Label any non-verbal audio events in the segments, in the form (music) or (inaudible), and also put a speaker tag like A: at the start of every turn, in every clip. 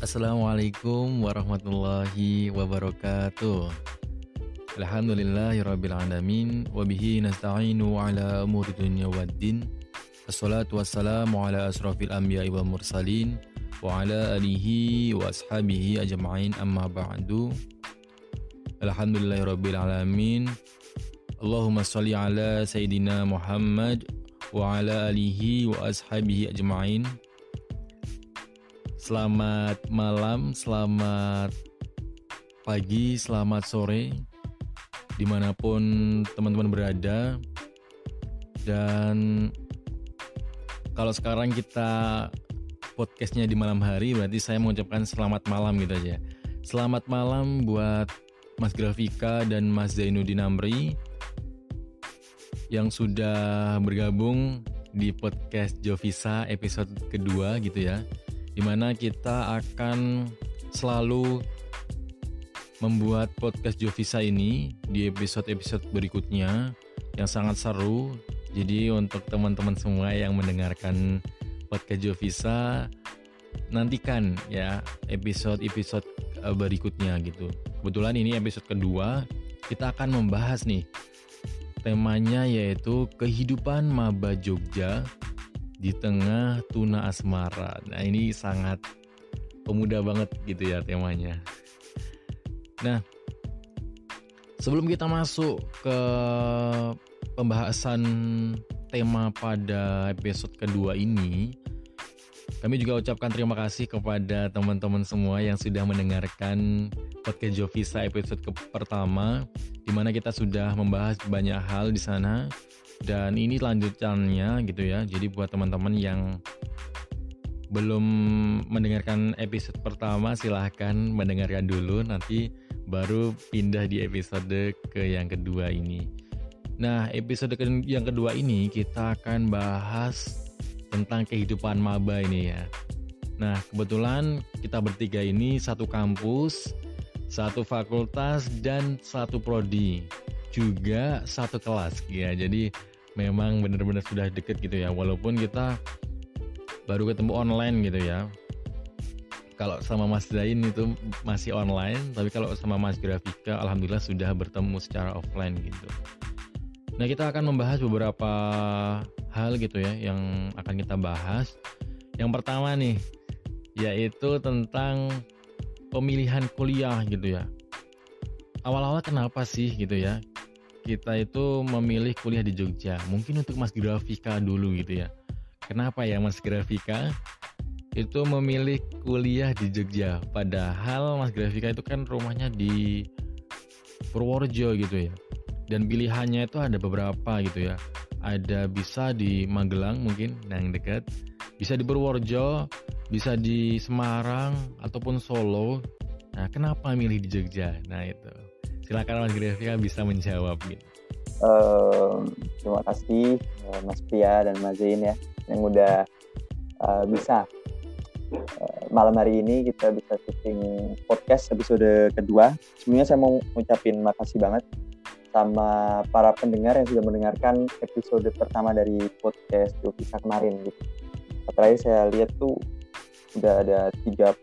A: Assalamualaikum warahmatullahi wabarakatuh Alhamdulillahirrabbilalamin Wabihi nasta'inu ala umuri dunia waddin Assalatu wassalamu ala asrafil anbiya wal mursalin Wa ala alihi wa ashabihi ajma'in amma ba'du Alhamdulillahirrabbilalamin Allahumma salli ala Sayyidina Muhammad Wa ala alihi wa ashabihi ajma'in Selamat malam, selamat pagi, selamat sore, di mana pun teman-teman berada. Dan kalau sekarang kita podcastnya di malam hari, berarti saya mengucapkan selamat malam gitu aja. Selamat malam buat Mas Grafika dan Mas Zainuddin Amri yang sudah bergabung di podcast Jovisa episode kedua gitu ya di mana kita akan selalu membuat podcast Jovisa ini di episode-episode berikutnya yang sangat seru. Jadi untuk teman-teman semua yang mendengarkan podcast Jovisa nantikan ya episode-episode eh, berikutnya gitu. Kebetulan ini episode kedua kita akan membahas nih temanya yaitu kehidupan maba Jogja di tengah tuna asmara. Nah ini sangat pemuda banget gitu ya temanya. Nah sebelum kita masuk ke pembahasan tema pada episode kedua ini, kami juga ucapkan terima kasih kepada teman-teman semua yang sudah mendengarkan podcast Jovisa episode pertama, di mana kita sudah membahas banyak hal di sana dan ini lanjutannya gitu ya. Jadi buat teman-teman yang belum mendengarkan episode pertama silahkan mendengarkan dulu. Nanti baru pindah di episode ke yang kedua ini. Nah episode yang kedua ini kita akan bahas tentang kehidupan maba ini ya. Nah kebetulan kita bertiga ini satu kampus satu fakultas dan satu prodi. Juga satu kelas. Ya jadi memang benar-benar sudah deket gitu ya. Walaupun kita baru ketemu online gitu ya. Kalau sama Mas Zain itu masih online tapi kalau sama Mas Grafika alhamdulillah sudah bertemu secara offline gitu. Nah kita akan membahas beberapa hal gitu ya yang akan kita bahas. Yang pertama nih yaitu tentang pemilihan kuliah gitu ya. Awal-awal kenapa sih gitu ya kita itu memilih kuliah di Jogja. Mungkin untuk Mas Grafika dulu gitu ya. Kenapa ya Mas Grafika itu memilih kuliah di Jogja? Padahal Mas Grafika itu kan rumahnya di Purworejo gitu ya. Dan pilihannya itu ada beberapa gitu ya. Ada bisa di Magelang mungkin yang dekat, bisa di Purworejo, bisa di Semarang ataupun Solo. Nah, kenapa milih di Jogja? Nah, itu. Silakan Mas Grafika bisa menjawab gitu.
B: Uh, terima kasih uh, Mas Pria dan Mas Zain ya yang udah uh, bisa uh, malam hari ini kita bisa syuting podcast episode kedua. Sebenarnya saya mau ngucapin makasih banget sama para pendengar yang sudah mendengarkan episode pertama dari podcast Jovisa kemarin gitu. Terakhir saya lihat tuh udah ada 30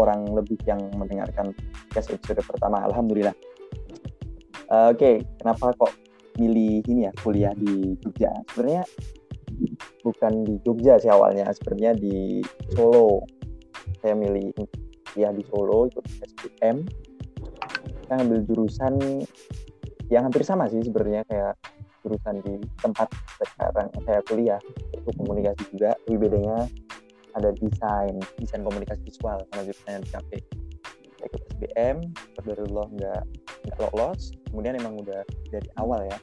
B: orang lebih yang mendengarkan podcast episode pertama. Alhamdulillah. Uh, Oke, okay, kenapa kok milih ini ya kuliah di Jogja? Sebenarnya bukan di Jogja sih awalnya, sebenarnya di Solo. Saya milih kuliah di Solo ikut SPM. Saya ngambil jurusan yang hampir sama sih sebenarnya kayak jurusan di tempat sekarang saya kuliah itu komunikasi juga tapi bedanya ada desain desain komunikasi visual sama jurusannya di KP ikut SBM Allah nggak nggak lolos. Kemudian emang udah dari awal ya.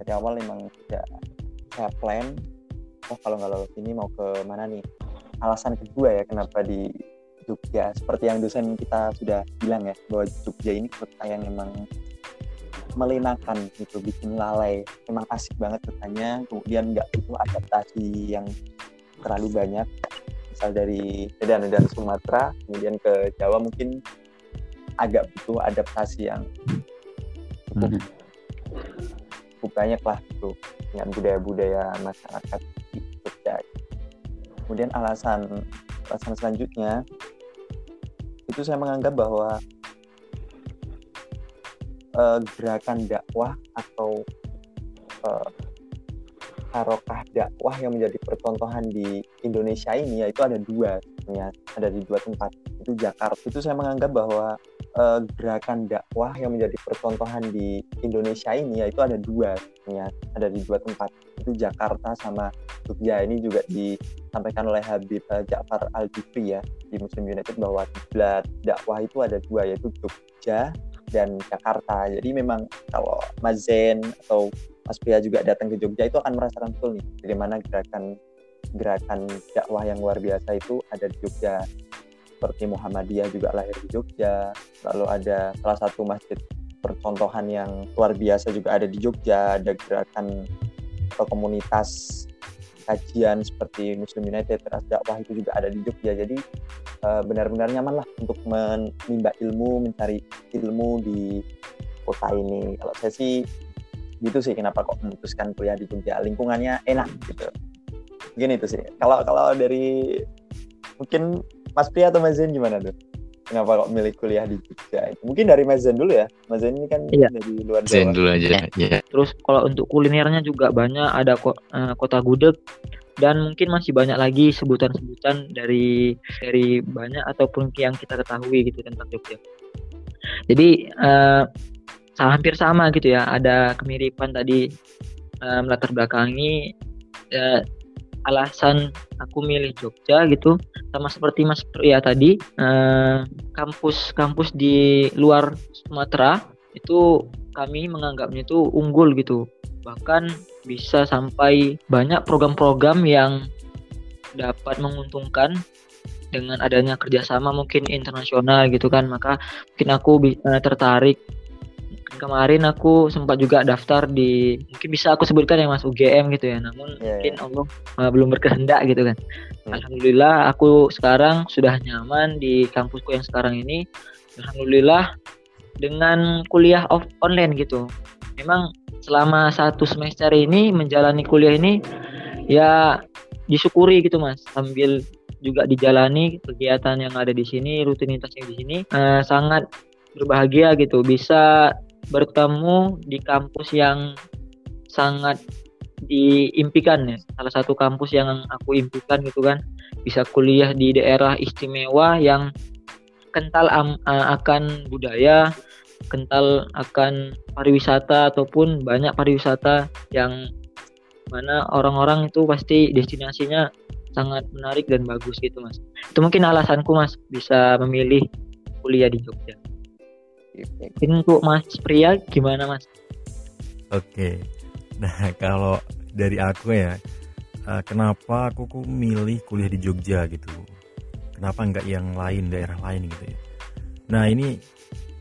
B: Dari awal emang tidak saya plan oh kalau nggak lolos ini mau ke mana nih? Alasan kedua ya kenapa di Jogja. Seperti yang dosen kita sudah bilang ya bahwa Jogja ini kota yang emang melenakan gitu bikin lalai. Emang asik banget kotanya kemudian nggak butuh adaptasi yang terlalu banyak misal dari Medan dan Sumatera kemudian ke Jawa mungkin agak butuh adaptasi yang cukup, hmm. cukup banyak lah gitu dengan budaya-budaya masyarakat di Jogja. Kemudian alasan alasan selanjutnya itu saya menganggap bahwa uh, gerakan dakwah atau uh, harokah dakwah yang menjadi percontohan di Indonesia ini yaitu ada dua sebenarnya ada di dua tempat itu Jakarta. Itu saya menganggap bahwa uh, gerakan dakwah yang menjadi percontohan di Indonesia ini yaitu ada dua sebenarnya ada di dua tempat itu Jakarta sama Jogja. Ini juga disampaikan oleh Habib uh, Ja'far Al Jufri ya di Muslim United bahwa kiblat dakwah itu ada dua yaitu Jogja dan Jakarta. Jadi memang kalau Mazen atau Mas Pria juga datang ke Jogja itu akan merasakan betul nih bagaimana gerakan gerakan dakwah yang luar biasa itu ada di Jogja. Seperti Muhammadiyah juga lahir di Jogja. Lalu ada salah satu masjid percontohan yang luar biasa juga ada di Jogja. Ada gerakan atau komunitas kajian seperti Muslim United teras dakwah itu juga ada di Jogja. Jadi uh, benar-benar nyaman lah untuk menimba ilmu mencari ilmu di kota ini. Kalau saya sih gitu sih kenapa kok memutuskan kuliah di Jogja. Lingkungannya enak gitu gini itu sih. Kalau kalau dari mungkin Mas Pria atau Mas Zen gimana tuh? Kenapa kok milih kuliah di Jogja? Mungkin dari Mas Zen dulu ya. Mas Zen ini kan iya. dari luar
A: Jawa. Zen dulu aja ya.
C: ya. terus kalau untuk kulinernya juga banyak ada ko uh, kota gudeg. Dan mungkin masih banyak lagi sebutan-sebutan dari dari banyak ataupun yang kita ketahui gitu tentang Jogja. Jadi uh, hampir sama gitu ya. Ada kemiripan tadi um, latar belakangi uh, alasan aku milih Jogja gitu sama seperti Mas Pria tadi uh, kampus kampus di luar Sumatera itu kami menganggapnya itu unggul gitu. Bahkan bisa sampai banyak program-program yang dapat menguntungkan dengan adanya kerjasama mungkin internasional gitu kan. Maka mungkin aku uh, tertarik kemarin aku sempat juga daftar di mungkin bisa aku sebutkan yang mas UGM gitu ya. Namun yeah, mungkin yeah. Allah uh, belum berkehendak gitu kan. Hmm. Alhamdulillah aku sekarang sudah nyaman di kampusku yang sekarang ini. Alhamdulillah dengan kuliah off online gitu. Memang selama satu semester ini menjalani kuliah ini ya disyukuri gitu mas. Sambil juga dijalani kegiatan yang ada di sini rutinitas yang di sini uh, sangat berbahagia gitu. Bisa bertemu di kampus yang sangat diimpikan ya. Salah satu kampus yang aku impikan gitu kan. Bisa kuliah di daerah istimewa yang kental am, akan budaya kental akan pariwisata ataupun banyak pariwisata yang mana orang-orang itu pasti destinasinya sangat menarik dan bagus gitu mas. Itu mungkin alasanku mas bisa memilih kuliah di Jogja ini untuk Mas Pria gimana Mas?
A: Oke, nah kalau dari aku ya, uh, kenapa aku kok milih kuliah di Jogja gitu? Kenapa nggak yang lain daerah lain gitu ya? Nah ini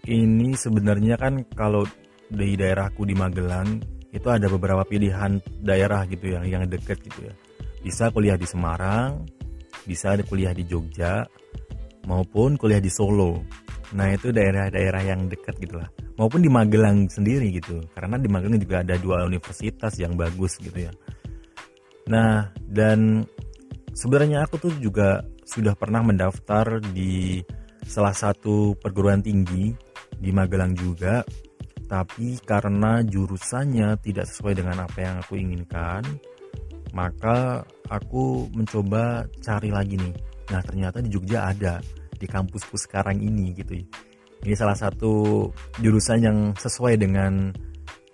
A: ini sebenarnya kan kalau di daerahku di Magelang itu ada beberapa pilihan daerah gitu yang yang deket gitu ya. Bisa kuliah di Semarang, bisa kuliah di Jogja, maupun kuliah di Solo. Nah itu daerah-daerah yang dekat gitu lah. Maupun di Magelang sendiri gitu. Karena di Magelang juga ada dua universitas yang bagus gitu ya. Nah dan sebenarnya aku tuh juga sudah pernah mendaftar di salah satu perguruan tinggi di Magelang juga. Tapi karena jurusannya tidak sesuai dengan apa yang aku inginkan, maka aku mencoba cari lagi nih. Nah ternyata di Jogja ada di kampusku sekarang ini gitu. Ini salah satu jurusan yang sesuai dengan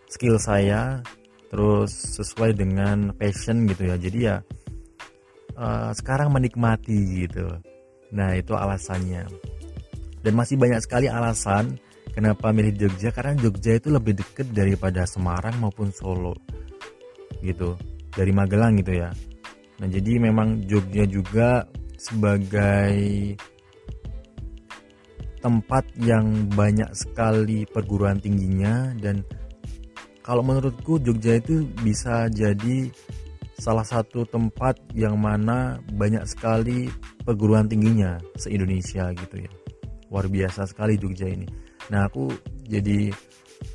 A: skill saya terus sesuai dengan passion gitu ya. Jadi ya uh, sekarang menikmati gitu. Nah itu alasannya. Dan masih banyak sekali alasan kenapa milih Jogja karena Jogja itu lebih dekat daripada Semarang maupun Solo gitu. Dari Magelang gitu ya. Nah jadi memang Jogja juga sebagai tempat yang banyak sekali perguruan tingginya dan kalau menurutku Jogja itu bisa jadi salah satu tempat yang mana banyak sekali perguruan tingginya se-Indonesia gitu ya. Luar biasa sekali Jogja ini. Nah, aku jadi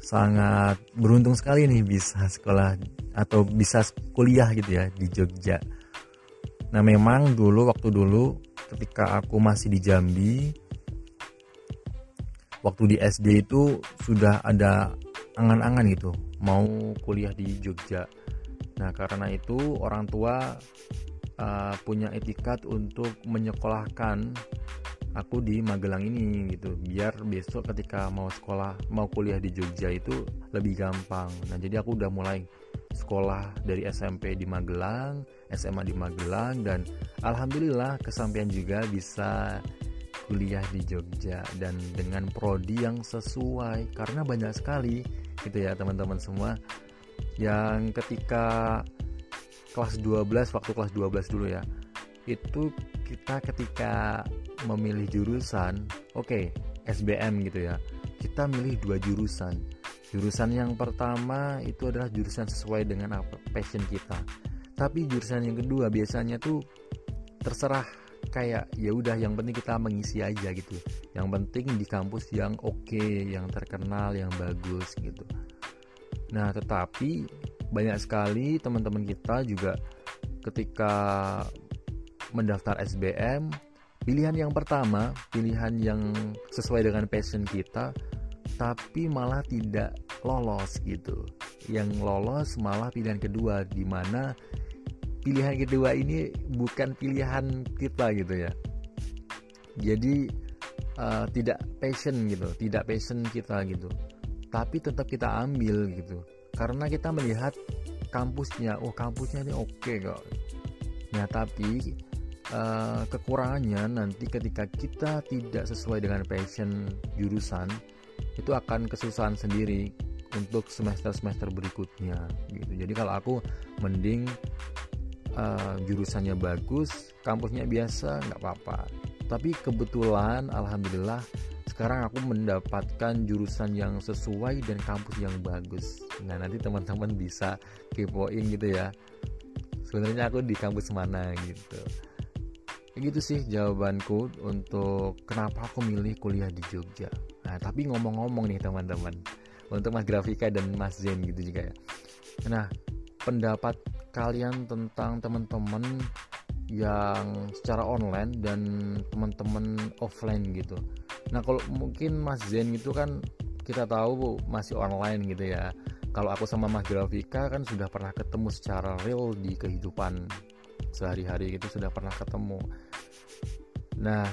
A: sangat beruntung sekali nih bisa (laughs) sekolah atau bisa kuliah gitu ya di Jogja. Nah, memang dulu waktu dulu ketika aku masih di Jambi waktu di SD itu sudah ada angan-angan gitu. Mau kuliah di Jogja. Nah karena itu orang tua uh, punya etikat untuk menyekolahkan aku di Magelang ini gitu. Biar besok ketika mau sekolah mau kuliah di Jogja itu lebih gampang. Nah jadi aku udah mulai sekolah dari SMP di Magelang SMA di Magelang dan alhamdulillah kesampaian juga bisa kuliah di Jogja dan dengan prodi yang sesuai karena banyak sekali gitu ya teman-teman semua yang ketika kelas 12 waktu kelas 12 dulu ya itu kita ketika memilih jurusan, oke, okay, SBM gitu ya. Kita milih dua jurusan. Jurusan yang pertama itu adalah jurusan sesuai dengan apa passion kita. Tapi jurusan yang kedua biasanya tuh terserah kayak ya udah yang penting kita mengisi aja gitu. Yang penting di kampus yang oke, okay, yang terkenal, yang bagus gitu. Nah, tetapi banyak sekali teman-teman kita juga ketika mendaftar SBM pilihan yang pertama pilihan yang sesuai dengan passion kita tapi malah tidak lolos gitu yang lolos malah pilihan kedua di mana pilihan kedua ini bukan pilihan kita gitu ya. Jadi uh, tidak passion gitu tidak passion kita gitu. Tapi tetap kita ambil gitu. Karena kita melihat kampusnya oh kampusnya ini oke okay kok. Nah tapi uh, kekurangannya nanti ketika kita tidak sesuai dengan passion jurusan itu akan kesusahan sendiri untuk semester-semester berikutnya gitu. Jadi kalau aku mending uh, jurusannya bagus, kampusnya biasa nggak apa-apa. Tapi kebetulan alhamdulillah sekarang aku mendapatkan jurusan yang sesuai dan kampus yang bagus. Nah nanti teman-teman bisa kepoin gitu ya. Sebenarnya aku di kampus mana gitu gitu sih jawabanku untuk kenapa aku milih kuliah di Jogja nah tapi ngomong-ngomong nih teman-teman untuk Mas Grafika dan Mas Zen gitu juga ya nah pendapat kalian tentang teman-teman yang secara online dan teman-teman offline gitu. Nah kalau mungkin Mas Zen itu kan kita tahu masih online gitu ya. Kalau aku sama Mas Grafika kan sudah pernah ketemu secara real di kehidupan sehari-hari itu sudah pernah ketemu. Nah,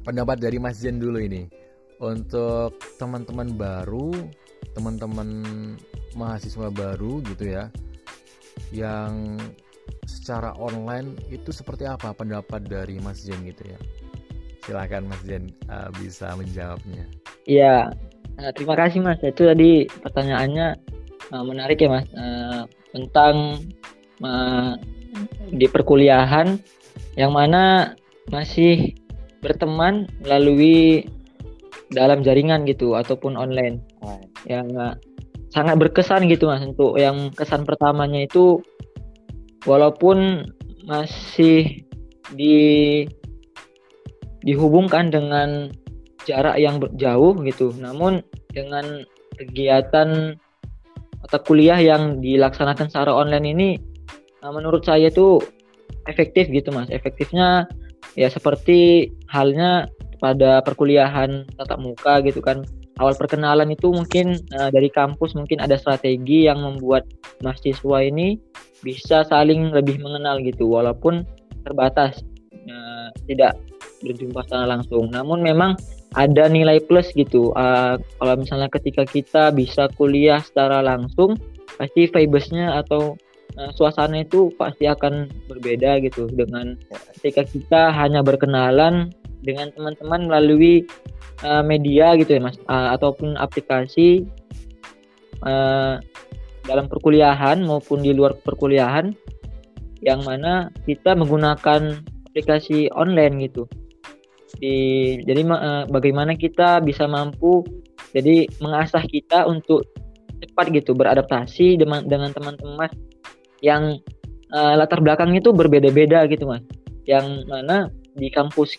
A: pendapat dari Mas Jen dulu ini. Untuk teman-teman baru, teman-teman mahasiswa baru gitu ya, yang secara online itu seperti apa pendapat dari Mas Jen gitu ya? Silakan Mas Jen uh, bisa menjawabnya.
C: Iya, uh, terima kasih Mas. Itu tadi pertanyaannya uh, menarik ya Mas uh, tentang uh, di perkuliahan yang mana masih berteman melalui dalam jaringan gitu ataupun online yang sangat berkesan gitu mas untuk yang kesan pertamanya itu walaupun masih di dihubungkan dengan jarak yang jauh gitu namun dengan kegiatan atau kuliah yang dilaksanakan secara online ini nah menurut saya itu efektif gitu mas. Efektifnya ya seperti halnya pada perkuliahan tatap muka gitu kan awal perkenalan itu mungkin uh, dari kampus mungkin ada strategi yang membuat mahasiswa ini bisa saling lebih mengenal gitu walaupun terbatas uh, tidak berjumpa secara langsung. Namun memang ada nilai plus gitu uh, kalau misalnya ketika kita bisa kuliah secara langsung pasti vibesnya atau uh, suasana itu pasti akan berbeda gitu dengan ketika kita hanya berkenalan dengan teman-teman melalui uh, media gitu ya mas. Uh, ataupun aplikasi uh, dalam perkuliahan maupun di luar perkuliahan yang mana kita menggunakan aplikasi online gitu. Di jadi uh, bagaimana kita bisa mampu jadi mengasah kita untuk cepat gitu beradaptasi dengan teman-teman yang uh, latar belakangnya itu berbeda-beda gitu mas. Yang mana di kampus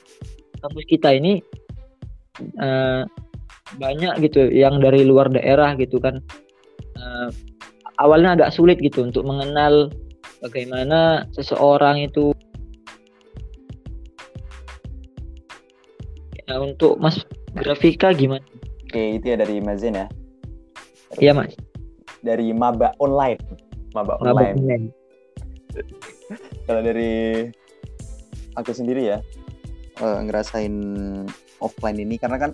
C: kampus kita ini uh, banyak gitu yang dari luar daerah gitu kan uh, awalnya agak sulit gitu untuk mengenal bagaimana seseorang itu ya, untuk mas Grafika gimana?
B: Oke, itu ya dari Mazen ya.
C: Iya mas.
B: Dari Maba Online. Maba Online.
C: bohong.
B: Kalau dari aku sendiri ya, eh, ngerasain offline ini karena kan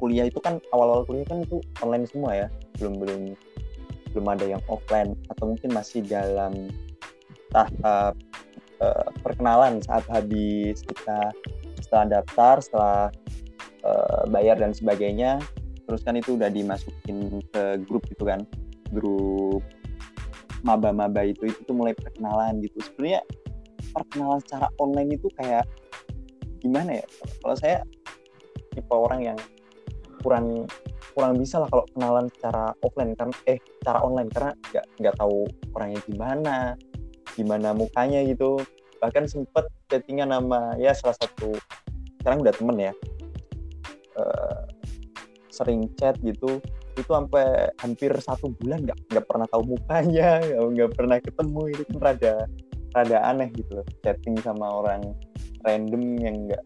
B: kuliah itu kan awal-awal kuliah kan itu online semua ya, belum belum belum ada yang offline atau mungkin masih dalam tahap eh, perkenalan saat habis kita setelah daftar, setelah eh, bayar dan sebagainya, terus kan itu udah dimasukin ke grup gitu kan, grup maba-maba itu itu tuh mulai perkenalan gitu. Sebenarnya perkenalan secara online itu kayak gimana ya? Kalau saya tipe orang yang kurang kurang bisa lah kalau kenalan secara offline karena eh secara online karena nggak nggak tahu orangnya gimana gimana mukanya gitu. Bahkan sempet chattingan nama ya salah satu sekarang udah temen ya Eh, sering chat gitu itu sampai hampir satu bulan nggak nggak pernah tahu mukanya (laughs) nggak pernah ketemu itu kan rada rada aneh gitu chatting sama orang random yang nggak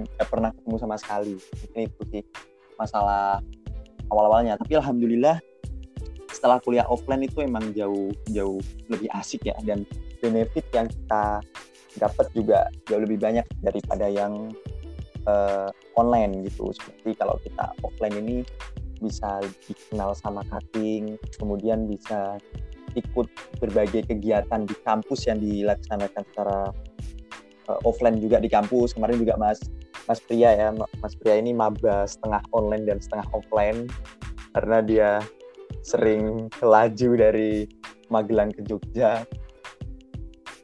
B: nggak pernah ketemu sama sekali. Mungkin itu sih masalah awal-awalnya. Tapi alhamdulillah setelah kuliah offline itu emang jauh jauh lebih asik ya. Dan benefit yang kita dapat juga jauh lebih banyak daripada yang eh, online gitu. Seperti kalau kita offline ini bisa dikenal sama cutting kemudian bisa ikut berbagai kegiatan di kampus yang dilaksanakan secara uh, offline juga di kampus. Kemarin juga mas mas Pria ya Ma- mas Pria ini maba setengah online dan setengah offline karena dia sering laju dari Magelang ke Jogja.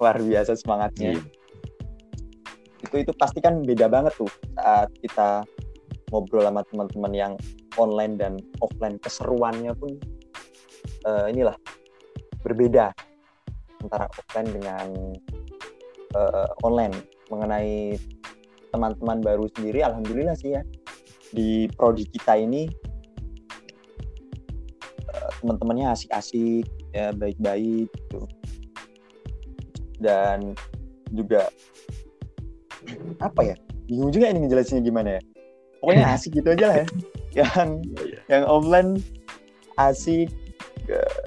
B: Luar biasa semangatnya. Itu itu pasti kan beda banget tuh saat kita ngobrol sama teman-teman yang online dan offline. Keseruannya pun eh, inilah berbeda antara offline dengan eh, online mengenai teman-teman baru sendiri alhamdulillah sih ya. Di prodi kita ini eh, teman-temannya asik-asik ya baik-baik gitu. Dan juga apa ya bingung juga ini ngejelasinnya gimana ya. Pokoknya asik gitu aja lah ya. Yang yang online asik ya-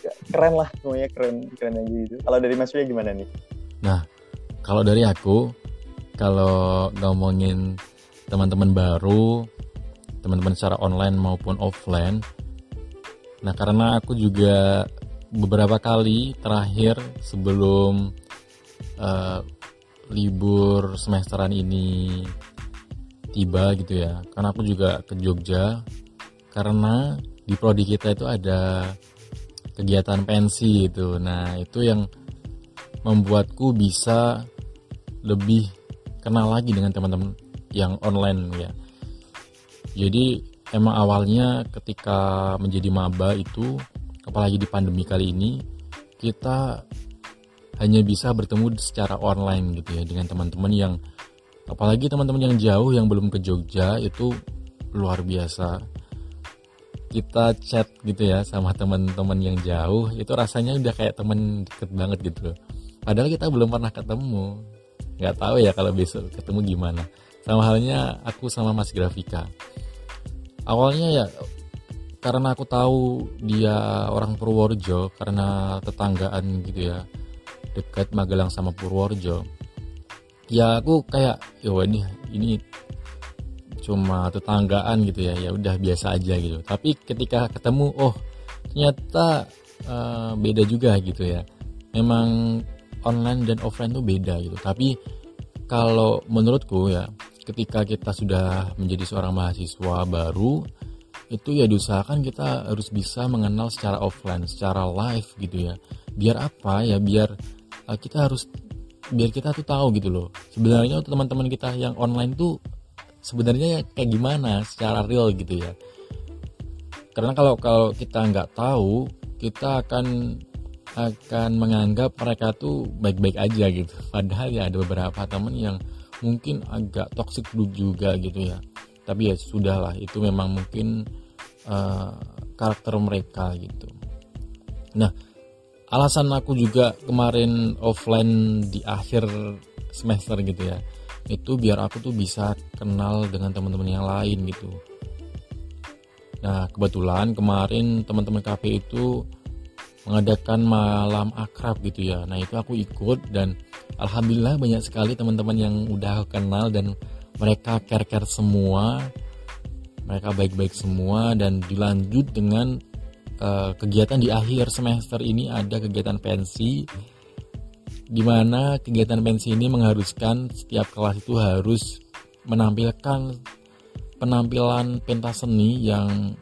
B: ya- keren lah semuanya keren keren aja gitu. Kalau dari Mas Ria gimana nih
A: Kalau dari aku, kalau ngomongin teman-teman baru, teman-teman secara online maupun offline, nah karena aku juga beberapa kali terakhir sebelum eh, libur semesteran ini tiba gitu ya, karena aku juga ke Jogja, karena di prodi kita itu ada kegiatan pensi gitu, nah itu yang membuatku bisa lebih kenal lagi dengan teman-teman yang online ya. Jadi emang awalnya ketika menjadi maba itu apalagi di pandemi kali ini kita hanya bisa bertemu secara online gitu ya dengan teman-teman yang apalagi teman-teman yang jauh yang belum ke Jogja itu luar biasa. Kita chat gitu ya sama teman-teman yang jauh itu rasanya udah kayak teman deket banget gitu loh. Padahal kita belum pernah ketemu. Nggak tahu ya kalau besok ketemu gimana. Sama halnya aku sama Mas Grafika. Awalnya ya karena aku tahu dia orang Purworejo karena tetanggaan gitu ya dekat Magelang sama Purworejo ya aku kayak ya ini ini cuma tetanggaan gitu ya ya udah biasa aja gitu. Tapi ketika ketemu oh ternyata eh, beda juga gitu ya. Memang online dan offline tuh beda gitu. Tapi kalau menurutku ya, ketika kita sudah menjadi seorang mahasiswa baru, itu ya diusahakan kita harus bisa mengenal secara offline, secara live gitu ya. Biar apa ya? Biar uh, kita harus biar kita tuh tahu gitu loh. Sebenarnya teman-teman kita yang online tuh sebenarnya kayak gimana secara real gitu ya. Karena kalau kalau kita nggak tahu, kita akan akan menganggap mereka tuh baik-baik aja gitu. Padahal ya ada beberapa temen yang mungkin agak toxic juga gitu ya. Tapi ya sudahlah itu memang mungkin uh, karakter mereka gitu. Nah, alasan aku juga kemarin offline di akhir semester gitu ya. itu biar aku tuh bisa kenal dengan teman-teman yang lain gitu nah kebetulan kemarin teman-teman kafe itu mengadakan malam akrab gitu ya. Nah itu aku ikut dan alhamdulillah banyak sekali teman-teman yang udah kenal dan mereka care-care semua mereka baik-baik semua dan dilanjut dengan uh, kegiatan di akhir semester ini ada kegiatan pensi di mana kegiatan pensi ini mengharuskan setiap kelas itu harus menampilkan penampilan pentas seni yang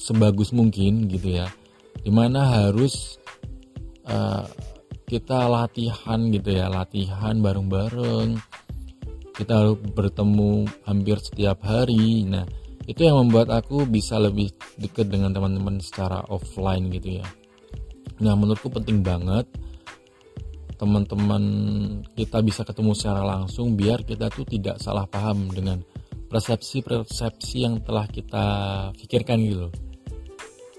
A: sebagus mungkin gitu ya di mana harus uh, kita latihan gitu ya latihan bareng-bareng. Kita bertemu hampir setiap hari. Nah itu yang membuat aku bisa lebih dekat dengan teman-teman secara offline gitu ya. Nah menurutku penting banget teman-teman kita bisa ketemu secara langsung biar kita tuh tidak salah paham dengan persepsi-persepsi yang telah kita pikirkan gitu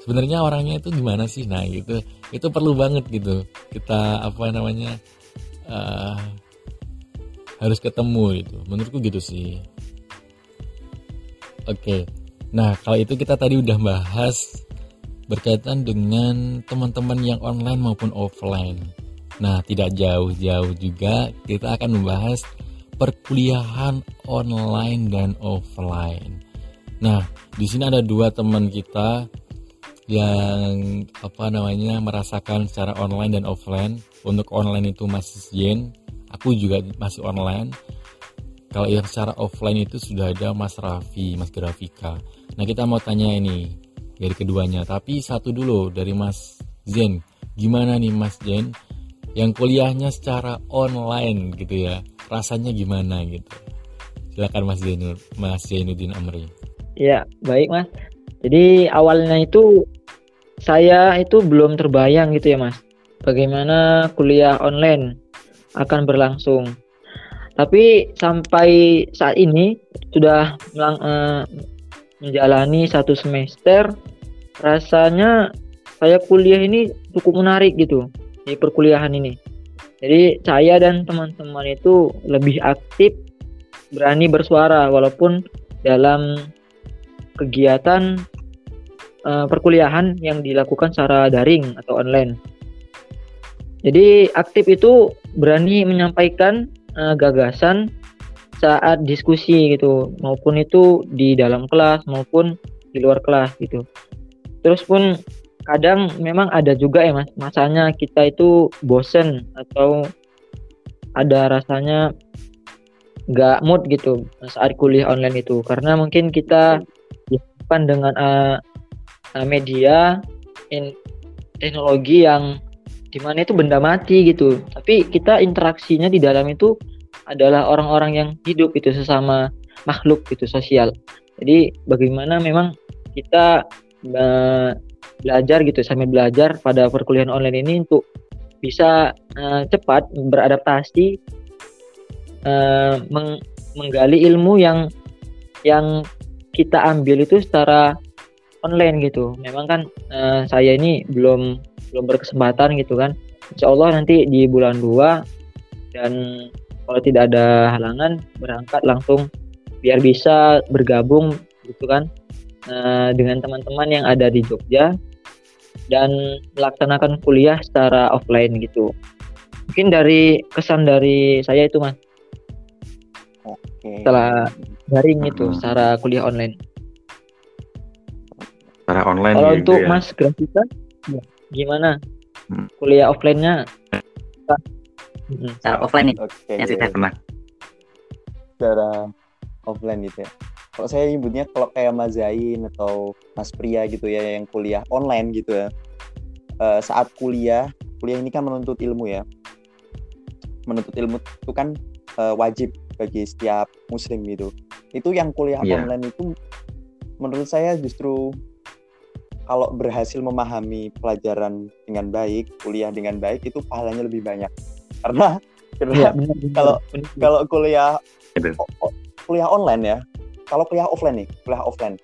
A: sebenarnya orangnya itu gimana sih? Nah gitu. Itu perlu banget gitu. Kita apa namanya uh, harus ketemu gitu. Menurutku gitu sih. Oke. Okay. nah kalau itu kita tadi udah bahas berkaitan dengan teman-teman yang online maupun offline. Nah tidak jauh-jauh juga kita akan membahas perkuliahan online dan offline. Nah di sini ada dua teman kita yang apa namanya merasakan secara online dan offline. Untuk online itu masih Jen aku juga masih online. Kalau yang secara offline itu sudah ada Mas Raffi Mas Grafika. Nah kita mau tanya ini dari keduanya tapi satu dulu dari Mas Zen. Gimana nih Mas Zen? Yang kuliahnya secara online gitu ya rasanya gimana gitu? Silakan Mas Zainul Mas Zainuddin Amri.
C: Ya baik Mas. Jadi awalnya itu saya itu belum terbayang gitu ya mas. Bagaimana kuliah online akan berlangsung. Tapi sampai saat ini sudah melang, uh, menjalani satu semester rasanya saya kuliah ini cukup menarik gitu di perkuliahan ini. Jadi saya dan teman-teman itu lebih aktif berani bersuara walaupun dalam kegiatan uh, perkuliahan yang dilakukan secara daring atau online. Jadi aktif itu berani menyampaikan uh, gagasan saat diskusi gitu, maupun itu di dalam kelas maupun di luar kelas gitu. Terus pun kadang memang ada juga ya mas, masanya kita itu bosen atau ada rasanya nggak mood gitu saat kuliah online itu karena mungkin kita depan dengan uh, media in, teknologi yang di mana itu benda mati gitu. Tapi kita interaksinya di dalam itu adalah orang-orang yang hidup itu sesama makhluk gitu sosial. Jadi bagaimana memang kita uh, belajar gitu sambil belajar pada perkuliahan online ini untuk bisa uh, cepat beradaptasi uh, meng menggali ilmu yang yang kita ambil itu secara online gitu. Memang kan uh, saya ini belum belum berkesempatan gitu kan. Insya Allah nanti di bulan 2 dan kalau tidak ada halangan berangkat langsung biar bisa bergabung gitu kan uh, dengan teman-teman yang ada di Jogja dan melaksanakan kuliah secara offline gitu. Mungkin dari kesan dari saya itu mas. Oke. Setelah daring itu secara kuliah online
D: secara online
C: kalau gitu untuk ya. mas grafika ya, gimana? Hmm. kuliah offline-nya?
D: Hmm, secara offline nih okay. yang saya pernah.
B: Secara offline gitu ya. Kalau saya nyebutnya kalau kayak Mas Zain atau Mas Pria gitu ya yang kuliah online gitu ya. Uh, saat kuliah kuliah ini kan menuntut ilmu ya. Menuntut ilmu itu kan uh, wajib bagi setiap muslim gitu. Itu yang kuliah yeah. online itu menurut saya justru kalau berhasil memahami pelajaran dengan baik, kuliah dengan baik itu pahalanya lebih banyak. Karena ya, kalau kalau kuliah kuliah online ya, kalau kuliah offline nih, kuliah offline,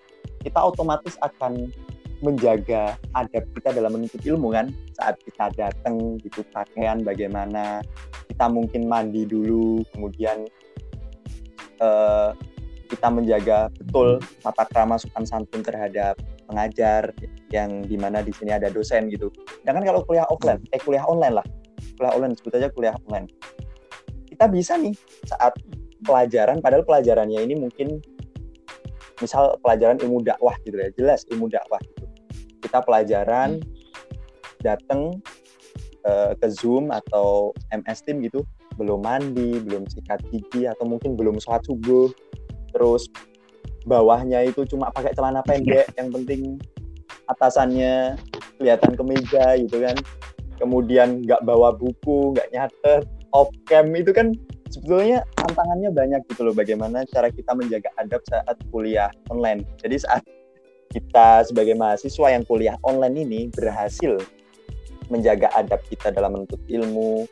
B: kita otomatis akan menjaga adab kita dalam menuntut ilmu kan? Saat kita datang gitu pakaian bagaimana kita mungkin mandi dulu kemudian uh, kita menjaga betul tata krama sopan santun terhadap pengajar yang di mana di sini ada dosen gitu. Sedangkan kalau kuliah offline, eh kuliah online lah, kuliah online sebut aja kuliah online, kita bisa nih saat pelajaran, padahal pelajarannya ini mungkin misal pelajaran ilmu dakwah gitu ya, jelas ilmu dakwah gitu. Kita pelajaran datang uh, ke Zoom atau MS Team gitu, belum mandi, belum sikat gigi atau mungkin belum sholat subuh, terus bawahnya itu cuma pakai celana pendek yang penting atasannya kelihatan kemeja gitu kan. Kemudian nggak bawa buku nggak nyatet off cam itu kan sebetulnya tantangannya banyak gitu loh bagaimana cara kita menjaga adab saat kuliah online. Jadi saat kita sebagai mahasiswa yang kuliah online ini berhasil menjaga adab kita dalam menuntut ilmu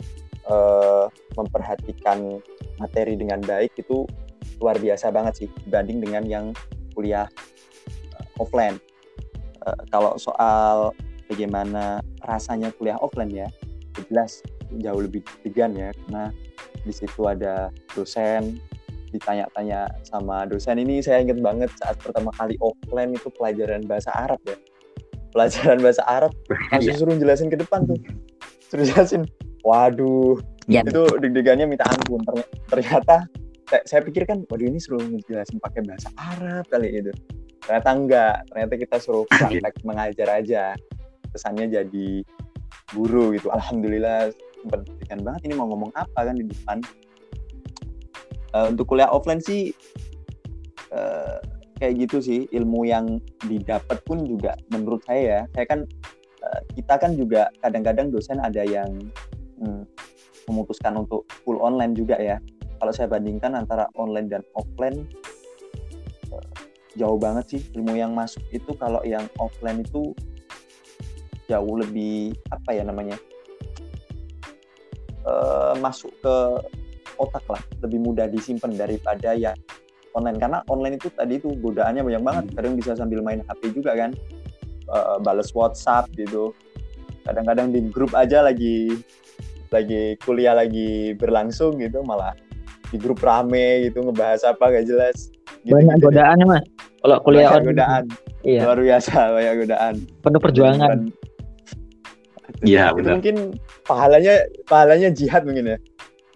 B: uh, memperhatikan materi dengan baik itu luar biasa banget sih dibanding dengan yang kuliah uh, offline. Uh, kalau soal bagaimana rasanya kuliah offline ya, jelas jauh lebih degan ya karena di situ ada dosen ditanya-tanya sama dosen ini saya ingat banget saat pertama kali offline itu pelajaran bahasa Arab ya pelajaran bahasa Arab (laughs) langsung iya. suruh jelasin ke depan tuh suruh jelasin waduh ya. itu deg-degannya minta ampun ternyata saya, saya pikir kan waduh ini suruh ngejelasin pakai bahasa Arab kali itu ternyata enggak. Ternyata kita suruh (laughs) praktek mengajar aja. Kesannya jadi guru gitu. Alhamdulillah pendidikan banget ini mau ngomong apa kan di depan. Uh, untuk kuliah offline sih uh, kayak gitu sih. Ilmu yang didapat pun juga menurut saya ya. Saya kan uh, kita kan juga kadang-kadang dosen ada yang hmm, memutuskan untuk full online juga ya kalau saya bandingkan antara online dan offline eh, jauh banget sih ilmu yang masuk itu kalau yang offline itu jauh lebih apa ya namanya uh, masuk ke otak lah. Lebih mudah disimpan daripada yang online. Karena online itu tadi itu godaannya banyak banget. Kadang bisa sambil main HP juga kan. Uh, bales WhatsApp gitu. Kadang-kadang di grup aja lagi lagi kuliah lagi berlangsung gitu malah di grup rame gitu ngebahas apa gak jelas.
C: Gitu, banyak gitu, godaan ya mas? Kalau kuliah
B: banyak godaan. Iya. luar biasa banyak godaan.
C: Penuh perjuangan.
B: Iya benar. mungkin pahalanya pahalanya jihad mungkin ya.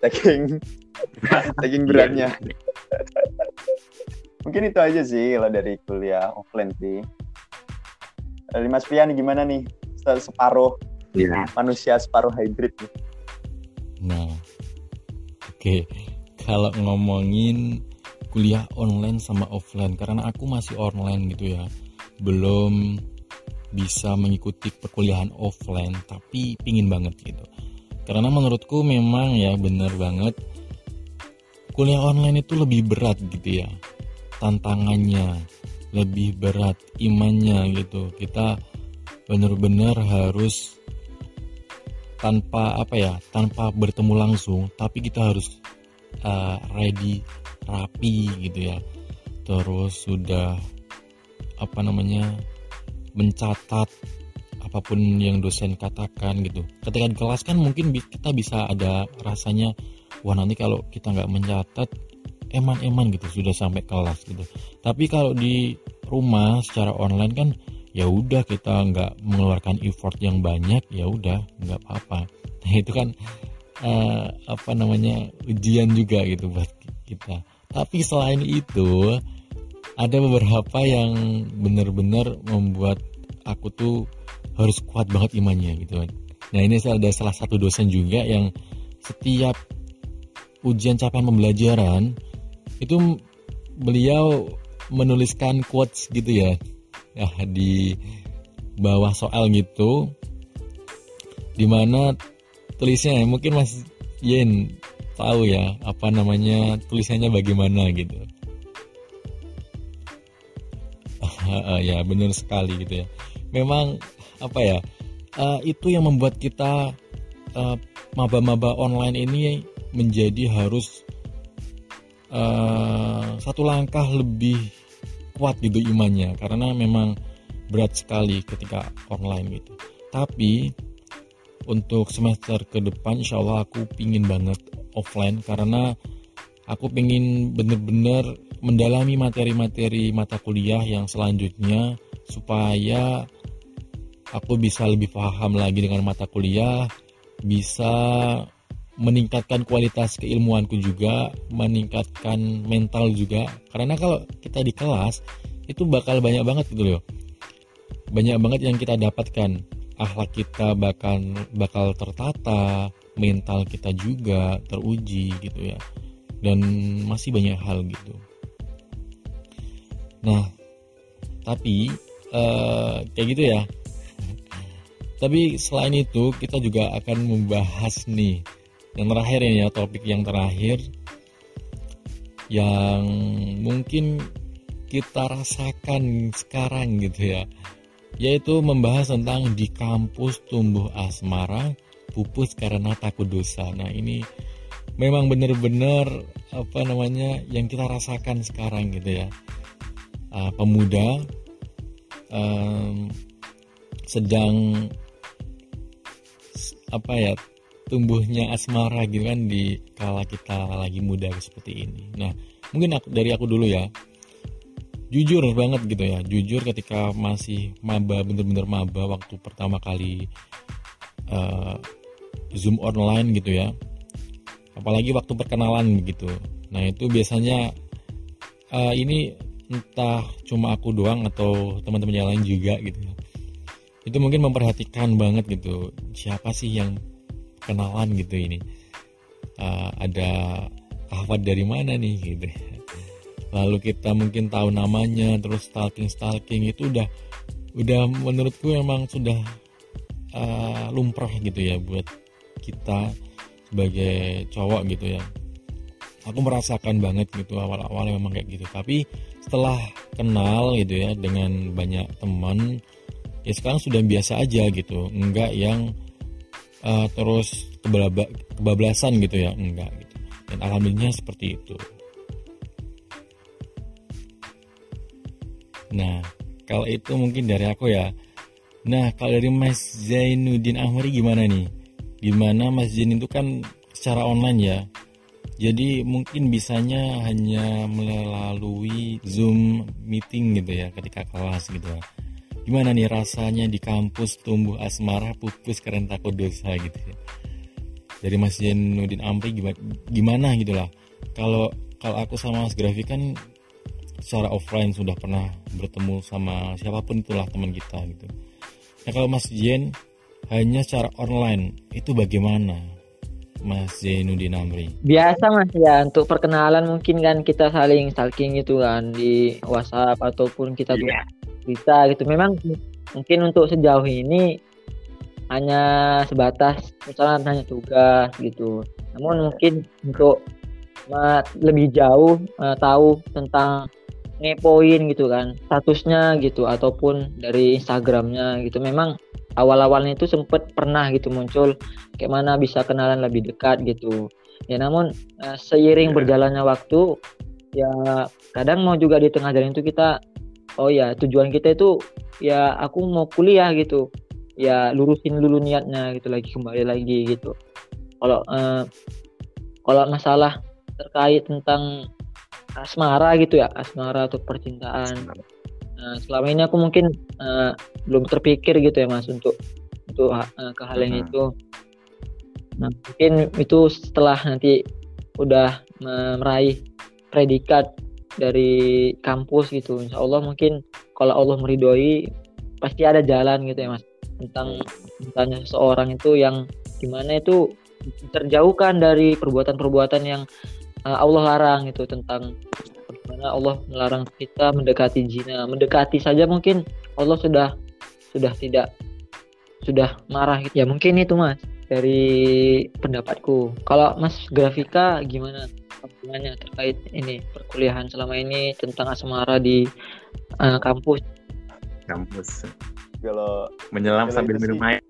B: Saking saking (laughs) beratnya. (laughs) mungkin itu aja sih kalau dari kuliah offline sih. Dari Mas Pian gimana nih? Separuh ya. manusia separuh hybrid nih.
A: Nah oke. okay kalau ngomongin kuliah online sama offline karena aku masih online gitu ya. Belum bisa mengikuti perkuliahan offline tapi pingin banget gitu. Karena menurutku memang ya bener banget kuliah online itu lebih berat gitu ya. Tantangannya lebih berat imannya gitu. Kita bener-bener harus tanpa apa ya tanpa bertemu langsung tapi kita harus uh, ready rapi gitu ya. Terus sudah apa namanya mencatat apa pun yang dosen katakan gitu. Ketika di kelas kan mungkin kita bisa ada rasanya wah nanti kalau kita nggak mencatat eman-eman gitu sudah sampai kelas gitu. Tapi kalau di rumah secara online kan ya udah kita nggak mengeluarkan effort yang banyak ya udah nggak apa-apa. (laughs) Nah itu kan uh, apa namanya ujian juga gitu buat kita. Tapi selain itu ada beberapa yang benar-benar membuat aku tuh harus kuat banget imannya gitu. Nah ini ada salah satu dosen juga yang setiap ujian capaian pembelajaran itu beliau menuliskan quotes gitu ya. Nah, di bawah soal gitu di mana tulisnya mungkin Mas Yen tahu ya apa namanya tulisannya bagaimana gitu. (laughs) Ya benar sekali gitu ya. Memang apa ya uh, itu yang membuat kita uh, maba-maba online ini menjadi harus uh, satu langkah lebih kuat gitu imannya. Karena memang berat sekali ketika online gitu. Tapi untuk semester ke depan insya Allah aku pingin banget offline karena aku pengen bener-bener mendalami materi-materi mata kuliah yang selanjutnya supaya aku bisa lebih paham lagi dengan mata kuliah, bisa meningkatkan kualitas keilmuanku juga, meningkatkan mental juga. Karena kalau kita di kelas itu bakal banyak banget gitu loh. Banyak banget yang kita dapatkan. Akhlak kita bakal bakal tertata, mental kita juga teruji gitu ya. Dan masih banyak hal gitu. Nah tapi uh, kayak gitu ya. Tapi selain itu kita juga akan membahas nih yang terakhir ini ya topik yang terakhir yang mungkin kita rasakan sekarang gitu ya yaitu membahas tentang di kampus tumbuh asmara pupus karena takut dosa. Nah ini memang benar-benar apa namanya yang kita rasakan sekarang gitu ya. Uh, pemuda um, sedang apa ya tumbuhnya asmara gitu kan di kala kita lagi muda seperti ini. Nah mungkin aku, dari aku dulu ya jujur banget gitu ya. Jujur ketika masih maba bener-bener maba waktu pertama kali uh, zoom online gitu ya. Apalagi waktu perkenalan begitu nah itu biasanya uh, ini entah cuma aku doang atau teman-teman yang lain juga gitu itu mungkin memperhatikan banget gitu siapa sih yang kenalan gitu ini? Uh, ada ahwat dari mana nih gitu lalu kita mungkin tahu namanya terus stalking stalking itu udah udah menurutku memang sudah uh, lumrah gitu ya buat kita sebagai cowok gitu ya. Aku merasakan banget gitu awal-awal memang kayak gitu. Tapi setelah kenal gitu ya dengan banyak teman ya sekarang sudah biasa aja gitu. Enggak yang uh, terus kebablasan gitu ya. Enggak gitu. Dan alhamdulillah seperti itu nah kalau itu mungkin dari aku ya nah kalau dari Mas Zainuddin Ahmari gimana nih Gimana Mas Jin itu kan secara online ya jadi mungkin bisanya hanya melalui Zoom meeting gitu ya ketika kelas gitu ya. Gimana nih rasanya di kampus tumbuh asmara pupus karena takut dosa gitu ya. Dari Mas Nudin Amri gimana, gimana gitu lah. Kalau kalau aku sama Mas Grafi kan secara offline sudah pernah bertemu sama siapa pun itulah teman kita gitu. Nah kalau Mas Jen hanya secara online itu bagaimana Mas Zainuddin Amri?
C: Biasa mas ya untuk perkenalan mungkin kan kita saling stalking itu kan di WhatsApp ataupun kita yeah. bisa gitu. Memang mungkin untuk sejauh ini hanya sebatas misalnya hanya tugas gitu. Namun mungkin untuk lebih jauh uh, tahu tentang ngepoin gitu kan statusnya gitu ataupun dari Instagramnya gitu. Memang awal-awalnya itu sempat pernah gitu muncul kayak mana bisa kenalan lebih dekat gitu. Ya namun uh, seiring iya. berjalannya waktu ya kadang mau juga di tengah jalan itu kita oh ya tujuan kita itu ya aku mau kuliah gitu. Ya lurusin dulu niatnya gitu lagi kembali lagi gitu. Kalau uh, kalau masalah terkait tentang asmara gitu ya asmara atau percintaan Nah, selama ini aku mungkin uh, belum terpikir gitu ya Mas untuk untuk uh, ke hal yang itu. Nah, mungkin itu setelah nanti udah meraih predikat dari kampus gitu. Insya Allah mungkin kalau Allah meridoi pasti ada jalan gitu ya Mas tentang tentang seseorang itu yang di mana itu terjauhkan dari perbuatan-perbuatan yang uh, Allah larang itu tentang bagaimana Allah melarang kita mendekati zina. Mendekati saja mungkin Allah sudah sudah tidak sudah marah ya mungkin itu mas dari pendapatku. Kalau mas grafika gimana pandangannya terkait ini perkuliahan selama ini tentang asmara di uh, kampus?
B: Kampus. Kalau
A: menyelam sambil minum air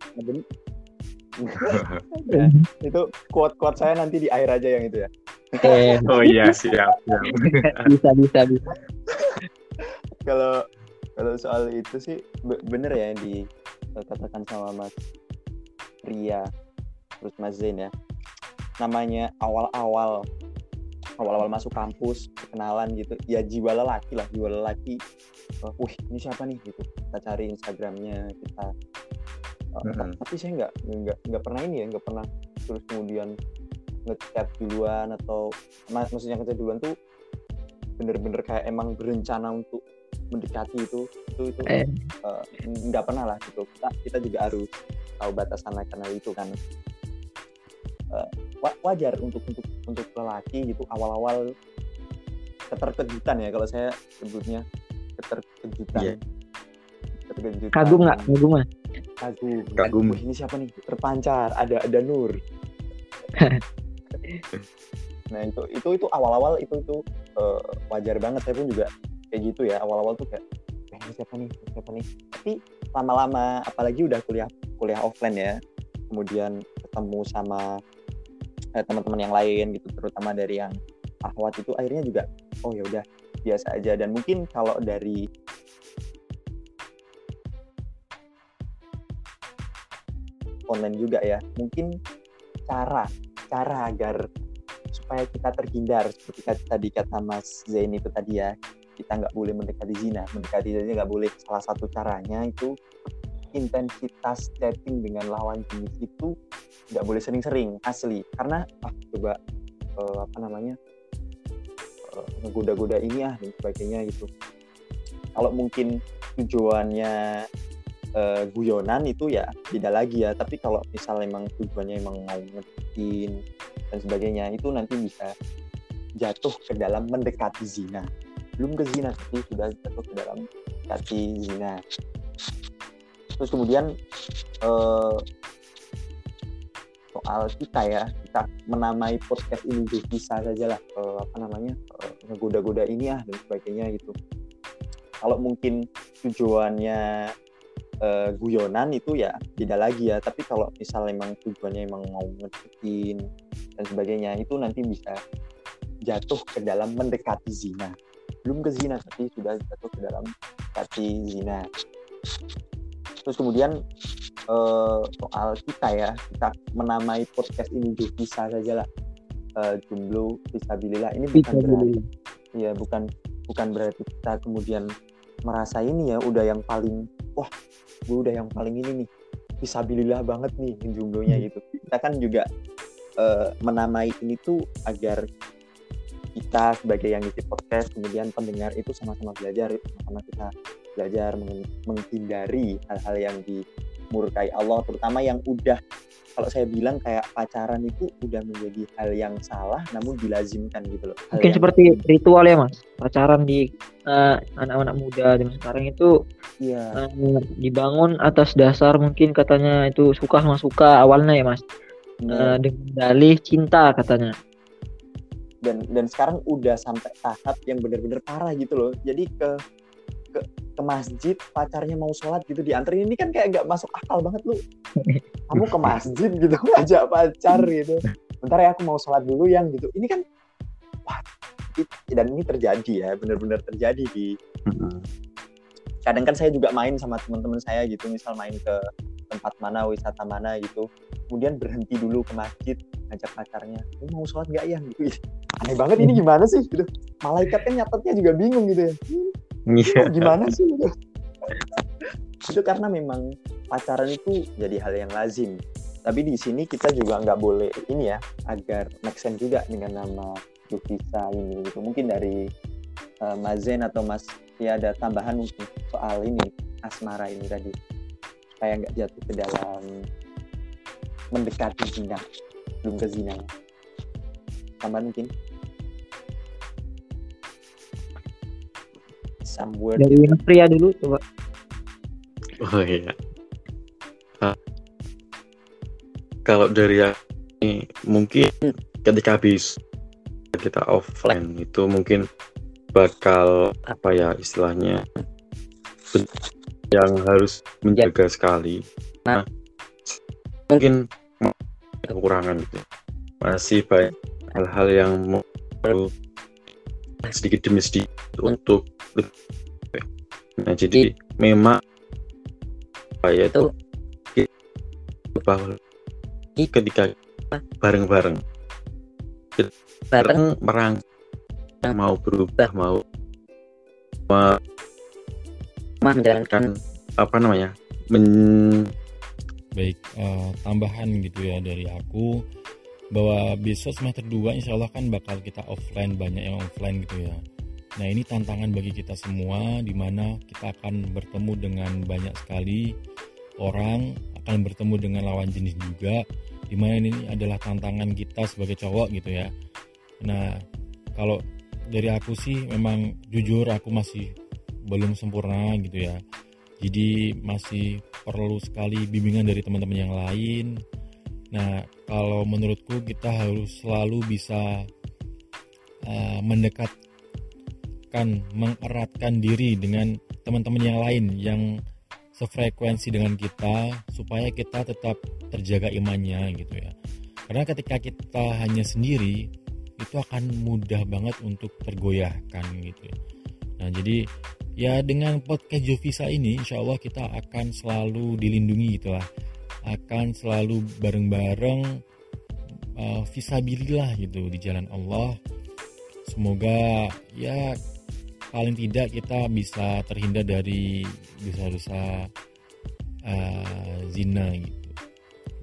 B: ya, (laughs) itu quote-quote saya nanti di air aja yang itu ya
A: Eh. oh iya siap, siap.
C: bisa bisa bisa.
B: Kalau kalau soal itu sih bener ya yang dikatakan sama Mas Ria terus Mas Zain ya. Namanya awal-awal awal-awal masuk kampus kenalan gitu ya jiwa lelaki lah jiwa lelaki uh, wih ini siapa nih gitu kita cari instagramnya kita uh, tapi saya nggak nggak nggak pernah ini ya nggak pernah terus kemudian ngechat duluan atau mak- maksudnya ngechat duluan tuh bener-bener kayak emang berencana untuk mendekati itu itu itu
C: Eh.
B: uh, nggak pernah lah gitu kita kita juga harus tahu batasan karena itu kan uh, wa- wajar untuk untuk untuk lelaki gitu awal-awal keterkejutan ya kalau saya sebutnya keterkejutan
A: Iya.
B: keterkejutan
C: Kagum nggak? Kagum nggak?
B: Kagum
A: Kagum.
B: Ini siapa nih? Terpancar ada ada nur. (laughs) Nah itu itu itu awal-awal itu itu eh, wajar banget. Saya pun juga kayak gitu ya awal-awal tuh kayak eh, ini siapa nih? Siapa nih? Tapi lama-lama apalagi udah kuliah kuliah offline ya kemudian ketemu sama eh, teman-teman yang lain gitu terutama dari yang ahwat itu akhirnya juga oh ya udah biasa aja. Dan mungkin kalau dari online juga ya. Mungkin cara cara agar supaya kita terhindar seperti tadi kata Mas Zain itu tadi ya. Kita nggak boleh mendekati zina. Mendekati zina nggak boleh. Salah satu caranya itu intensitas chatting dengan lawan jenis itu nggak boleh sering-sering asli. Karena ah coba eh, apa namanya eh, ngegoda-goda ini ah dan sebagainya gitu. Kalau mungkin tujuannya eh, guyonan itu ya beda lagi ya. Tapi kalau misalnya emang tujuannya emang mau ngedeketin dan sebagainya itu nanti bisa jatuh ke dalam mendekati zina. Belum ke zina tapi sudah jatuh ke dalam mendekati zina. Terus kemudian eh, soal kita ya kita menamai podcast ini bisa saja lah eh, apa namanya eh, ngegoda-goda ini ah dan sebagainya gitu. Kalau mungkin tujuannya eh, guyonan itu ya beda lagi ya. Tapi kalau misal emang tujuannya emang mau ngedeketin dan sebagainya itu nanti bisa jatuh ke dalam mendekati zina. Belum ke zina tapi sudah jatuh ke dalam mendekati zina. Terus kemudian eh, soal kita ya kita menamai podcast ini bisa saja lah. Eh, jomblo visabilillah ini bukan berarti Iya, bukan bukan berarti kita kemudian merasa ini ya udah yang paling wah gue udah yang paling ini nih visabilillah banget nih jomblonya gitu. Kita kan juga eh, menamai ini tuh agar kita sebagai yang isi podcast kemudian pendengar itu sama-sama belajar sama-sama kita belajar meng- menghindari hal-hal yang dimurkai Allah terutama yang udah kalau saya bilang kayak pacaran itu udah menjadi hal yang salah namun dilazimkan gitu loh Hal
C: Mungkin
B: yang-
C: seperti ritual ya mas. Pacaran di eh, anak-anak muda zaman sekarang itu
B: Iya,
C: eh, dibangun atas dasar mungkin katanya itu suka sama suka awalnya ya mas.
B: bener.
C: Eh, dengan dalih cinta katanya.
B: dan dan sekarang udah sampai tahap yang bener-bener parah gitu loh jadi ke ke ke masjid pacarnya mau sholat gitu dianterin ini kan kayak nggak masuk akal banget lu (laughs) kamu ke masjid gitu (laughs) ngajak pacar gitu. Bentar ya aku mau sholat dulu yang gitu. Ini kan wah dan ini terjadi ya bener-bener terjadi di kadang kan saya juga main sama teman-teman saya gitu misal main ke tempat mana wisata mana gitu. Kemudian berhenti dulu ke masjid ngajak pacarnya lu mau sholat nggak ya gitu. Aneh banget ini gimana sih gitu. Malaikat kan nyatetnya juga bingung gitu ya. Ini
A: Iya.
B: gimana sih gitu itu karena memang pacaran itu jadi hal yang lazim. Tapi di sini kita juga nggak boleh ini ya agar make sense juga dengan nama Yukisa ini gitu. Mungkin dari eh, Mas Zen atau Mas ya ada tambahan mungkin soal ini asmara ini tadi. Supaya nggak jatuh ke dalam mendekati zina belum ke zina. Tambahan mungkin? Some word.
C: Dari Pria dulu coba.
A: Oh iya. Ah. Kalau dari ini mungkin ketika habis kita offline itu mungkin bakal apa ya istilahnya yang harus menjaga sekali. Nah, mungkin kekurangan gitu. Masih banyak hal-hal yang mau sedikit demi sedikit untuk Nah, jadi memang apa ya itu bahwa ketika bareng-bareng
D: bareng.
A: merang mau berubah mau mau menjalankan apa namanya men baik uh, tambahan gitu ya dari aku bahwa besok semester 2 insya Allah kan bakal kita offline banyak yang offline gitu ya nah ini tantangan bagi kita semua di mana kita akan bertemu dengan banyak sekali orang akan bertemu dengan lawan jenis juga di mana ini adalah tantangan kita sebagai cowok gitu ya. Nah kalau dari aku sih memang jujur aku masih belum sempurna gitu ya. Jadi masih perlu sekali bimbingan dari teman-teman yang lain. Nah kalau menurutku kita harus selalu bisa uh, mendekatkan mengeratkan diri dengan teman-teman yang lain yang sefrekuensi dengan kita supaya kita tetap terjaga imannya gitu ya. Karena ketika kita hanya sendiri itu akan mudah banget untuk tergoyahkan gitu ya. Nah jadi ya dengan podcast Jovisa ini insya Allah kita akan selalu dilindungi gitu lah. Akan selalu bareng-bareng uh, visabilillah gitu di jalan Allah. Semoga ya paling tidak kita bisa terhindar dari dosa-dosa uh, zina gitu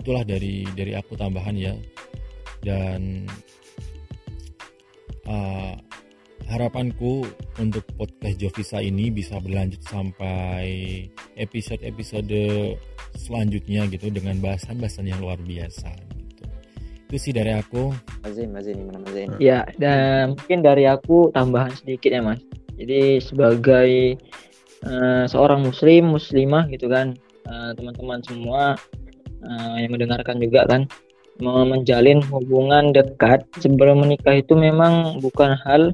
A: itulah dari dari aku tambahan ya dan uh, harapanku untuk podcast Jovisa ini bisa berlanjut sampai episode-episode selanjutnya gitu dengan bahasan-bahasan yang luar biasa gitu. Itu sih dari aku.
B: Mazin, Mazin, gimana Mazin?
C: Ya, dan mungkin dari aku tambahan sedikit ya Mas. Jadi sebagai uh, seorang muslim, muslimah gitu kan, uh, teman-teman semua uh, yang mendengarkan juga kan, menjalin hubungan dekat sebelum menikah itu memang bukan hal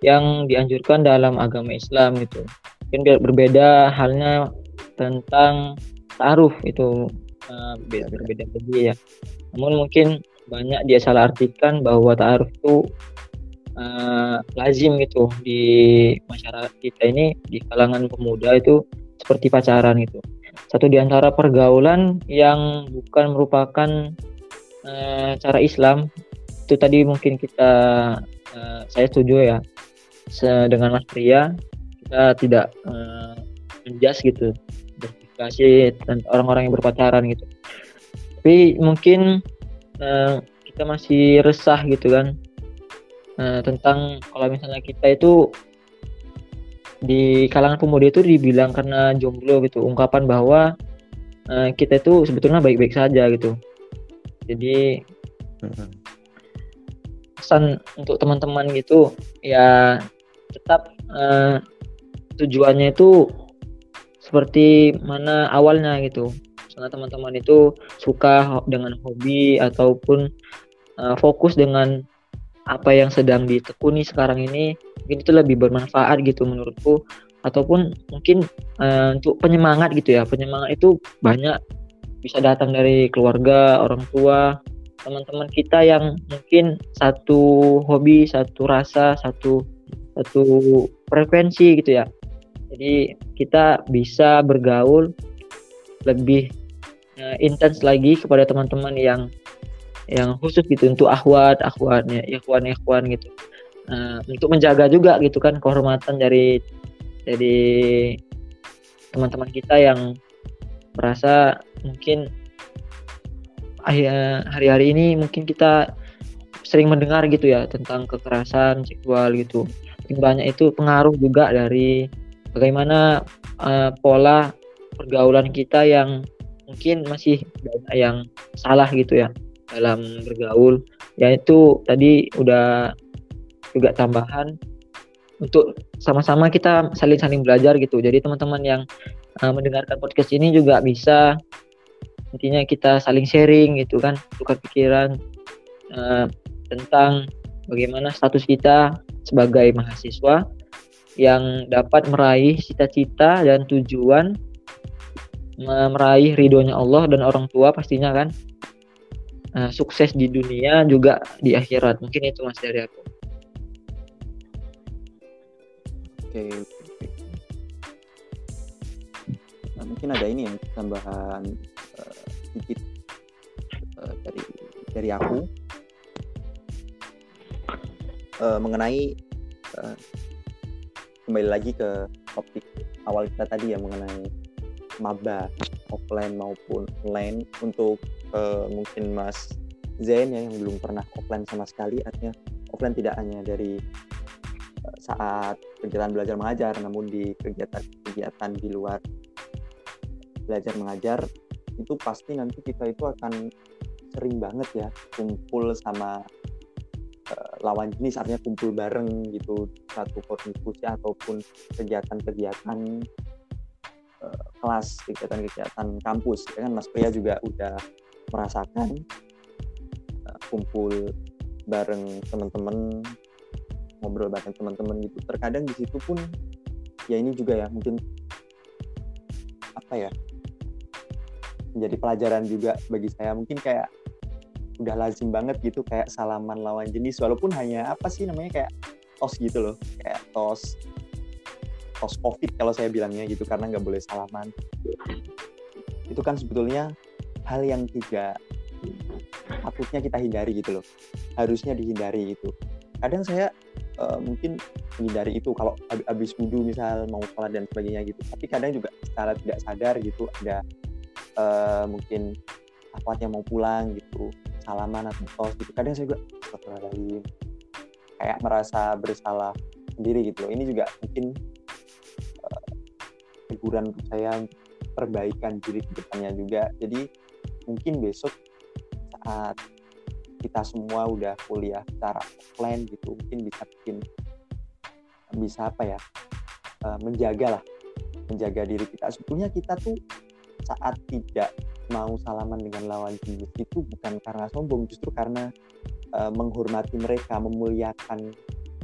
C: yang dianjurkan dalam agama Islam gitu. Mungkin berbeda halnya tentang taruh itu uh, berbeda lagi ya. Namun mungkin banyak dia salah artikan bahwa taruh itu uh, lazim gitu di masyarakat kita ini di kalangan pemuda itu seperti pacaran gitu. Satu di antara pergaulan yang bukan merupakan uh, cara Islam itu tadi mungkin kita uh, saya setuju ya dengan Mas Pria kita tidak uh, menjas gitu berfikasi orang-orang yang berpacaran gitu. Tapi mungkin uh, kita masih resah gitu kan uh, tentang kalau misalnya kita itu di kalangan pemuda itu dibilang karena jomblo gitu ungkapan bahwa uh, kita itu sebetulnya baik-baik saja gitu. Jadi pesan untuk teman-teman gitu ya tetap uh, tujuannya itu seperti mana awalnya gitu. Karena teman-teman itu suka dengan hobi ataupun uh, fokus dengan apa yang sedang ditekuni sekarang ini mungkin itu lebih bermanfaat gitu menurutku. Ataupun mungkin uh, untuk penyemangat gitu ya penyemangat itu banyak. Bisa datang dari keluarga orang tua teman-teman kita yang mungkin satu hobi satu rasa satu satu frekuensi gitu ya. Jadi kita bisa bergaul lebih uh, intens lagi kepada teman-teman yang yang khusus gitu untuk akhwat akhwatnya ikhwan ikhwan gitu. Uh, untuk menjaga juga gitu kan kehormatan dari dari teman-teman kita yang merasa mungkin hari-hari ini mungkin kita sering mendengar gitu ya tentang kekerasan seksual gitu. Banyak itu pengaruh juga dari bagaimana uh, pola pergaulan kita yang mungkin masih banyak yang salah gitu ya dalam bergaul. Yaitu tadi udah juga tambahan untuk sama-sama kita saling-saling belajar gitu. Jadi teman-teman yang uh, mendengarkan podcast ini juga bisa intinya kita saling sharing gitu kan tukar pikiran uh, tentang bagaimana status kita sebagai mahasiswa yang dapat meraih cita-cita dan tujuan meraih ridhonya Allah dan orang tua pastinya kan uh, sukses di dunia juga di akhirat. Mungkin itu mas dari aku.
B: Oke nah, mungkin ada ini ya tambahan uh, sedikit uh, dari dari aku. Uh, mengenai uh, kembali lagi ke topik awal kita tadi ya mengenai maba offline maupun online untuk uh, mungkin Mas Zain ya yang belum pernah offline sama sekali. Artinya offline tidak hanya dari uh, saat kegiatan belajar mengajar namun di kegiatan-kegiatan di luar belajar mengajar itu pasti nanti kita itu akan sering banget ya kumpul sama uh, lawan jenis. Artinya kumpul bareng gitu satu diskusi ataupun kegiatan-kegiatan kelas kegiatan-kegiatan kampus ya kan. Mas Pria juga udah merasakan uh, kumpul bareng teman-teman ngobrol bareng teman-teman gitu. Terkadang di situ pun ya ini juga ya mungkin apa ya menjadi pelajaran juga bagi saya. Mungkin kayak udah lazim banget gitu kayak salaman lawan jenis walaupun hanya apa sih namanya kayak tos gitu loh kayak tos tos covid kalau saya bilangnya gitu karena nggak boleh salaman. Itu kan sebetulnya hal yang tidak patutnya kita hindari gitu loh. Harusnya dihindari gitu. Kadang saya uh, mungkin menghindari itu kalau habis wudhu misal mau sholat dan sebagainya gitu. Tapi kadang juga secara tidak sadar gitu ada uh, mungkin akhwat yang mau pulang gitu salaman atau tos gitu. Kadang saya juga lain kayak merasa bersalah sendiri gitu ini juga mungkin teguran untuk saya perbaikan diri ke depannya juga. Jadi mungkin besok saat kita semua udah kuliah secara offline gitu mungkin bisa bikin bisa apa ya uh, menjaga lah menjaga diri kita. Sebetulnya kita tuh saat tidak mau salaman dengan lawan jenis itu bukan karena sombong justru karena uh, menghormati mereka memuliakan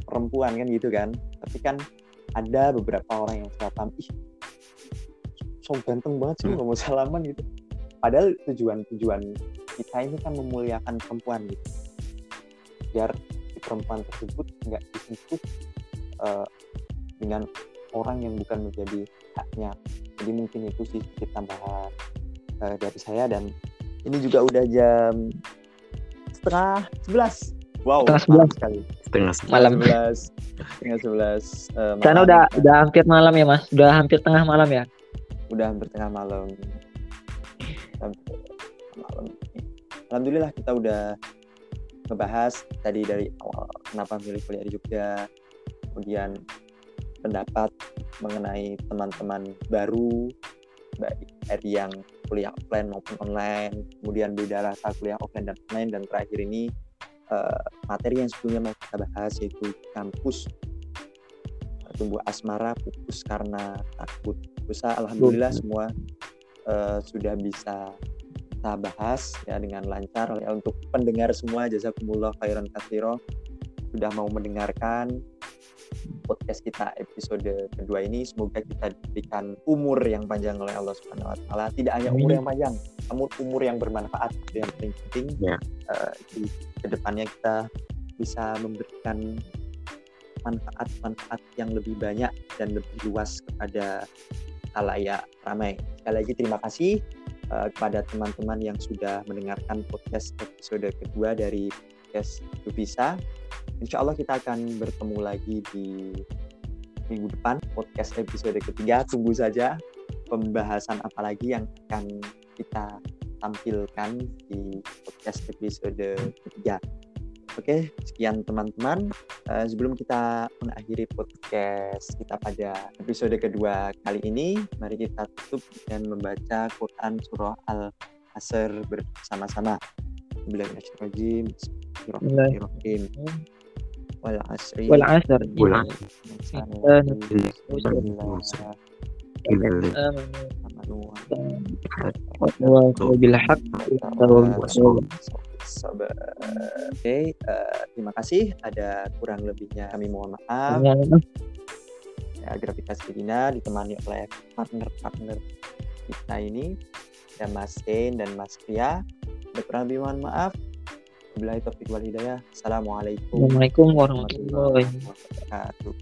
B: perempuan kan gitu kan. Tapi kan ada beberapa orang yang salah ih so ganteng banget sih nggak mau salaman gitu. Padahal tujuan tujuan kita ini kan memuliakan perempuan gitu. Biar si perempuan tersebut nggak disentuh uh, dengan orang yang bukan menjadi haknya. Jadi mungkin itu sih sedikit tambahan uh, dari saya. Dan ini juga udah jam setengah sebelas. Wow.
C: Setengah sebelas.
B: Sekali.
D: Setengah sebelas.
C: Malam.
B: Sebelas setengah sebelas uh,
C: karena udah udah hampir malam ya mas. Udah hampir tengah malam ya
B: udah hampir tengah malam malam. Alhamdulillah kita udah ngebahas tadi dari awal kenapa milih kuliah di Jogja kemudian pendapat mengenai teman-teman baru baik dari yang kuliah offline maupun online kemudian beda rasa kuliah offline dan online dan terakhir ini uh, materi yang sebelumnya mau kita bahas yaitu kampus tumbuh asmara putus karena takut. Dosa alhamdulillah semua uh, sudah bisa kita bahas ya dengan lancar ya. Untuk pendengar semua jazakumullah khairan katsiro. Sudah mau mendengarkan podcast kita episode kedua ini semoga kita diberikan umur yang panjang oleh Allah Subhanahu wa taala. Tidak hanya umur yang panjang namun umur yang bermanfaat yang paling penting.
D: Ya.
B: uh, di ke depannya kita bisa memberikan manfaat-manfaat yang lebih banyak dan lebih luas kepada halayak ramai. Sekali lagi terima kasih uh, kepada teman-teman yang sudah mendengarkan podcast episode kedua dari podcast Duvisa. Insya Allah kita akan bertemu lagi di minggu depan podcast episode ketiga. Tunggu saja pembahasan apa lagi yang akan kita tampilkan di podcast episode ketiga. Oke, sekian teman-teman. Uh, sebelum kita mengakhiri podcast kita pada episode kedua kali ini, mari kita tutup dan membaca Quran Surah Al-Asr bersama-sama. Bismillahirrahmanirrahim. Bismillahirrahmanirrahim. Wal asri.
C: wal
B: Oke, okay, uh, terima kasih. Ada kurang lebihnya kami mohon maaf. Ya, Gravitasi Dina ditemani oleh partner-partner kita ini, ada Mas Ken dan Mas Pria. Ada kurang lebih mohon maaf. Wal hidayah. Assalamualaikum
C: Assalamualaikum warahmatullahi
B: wabarakatuh.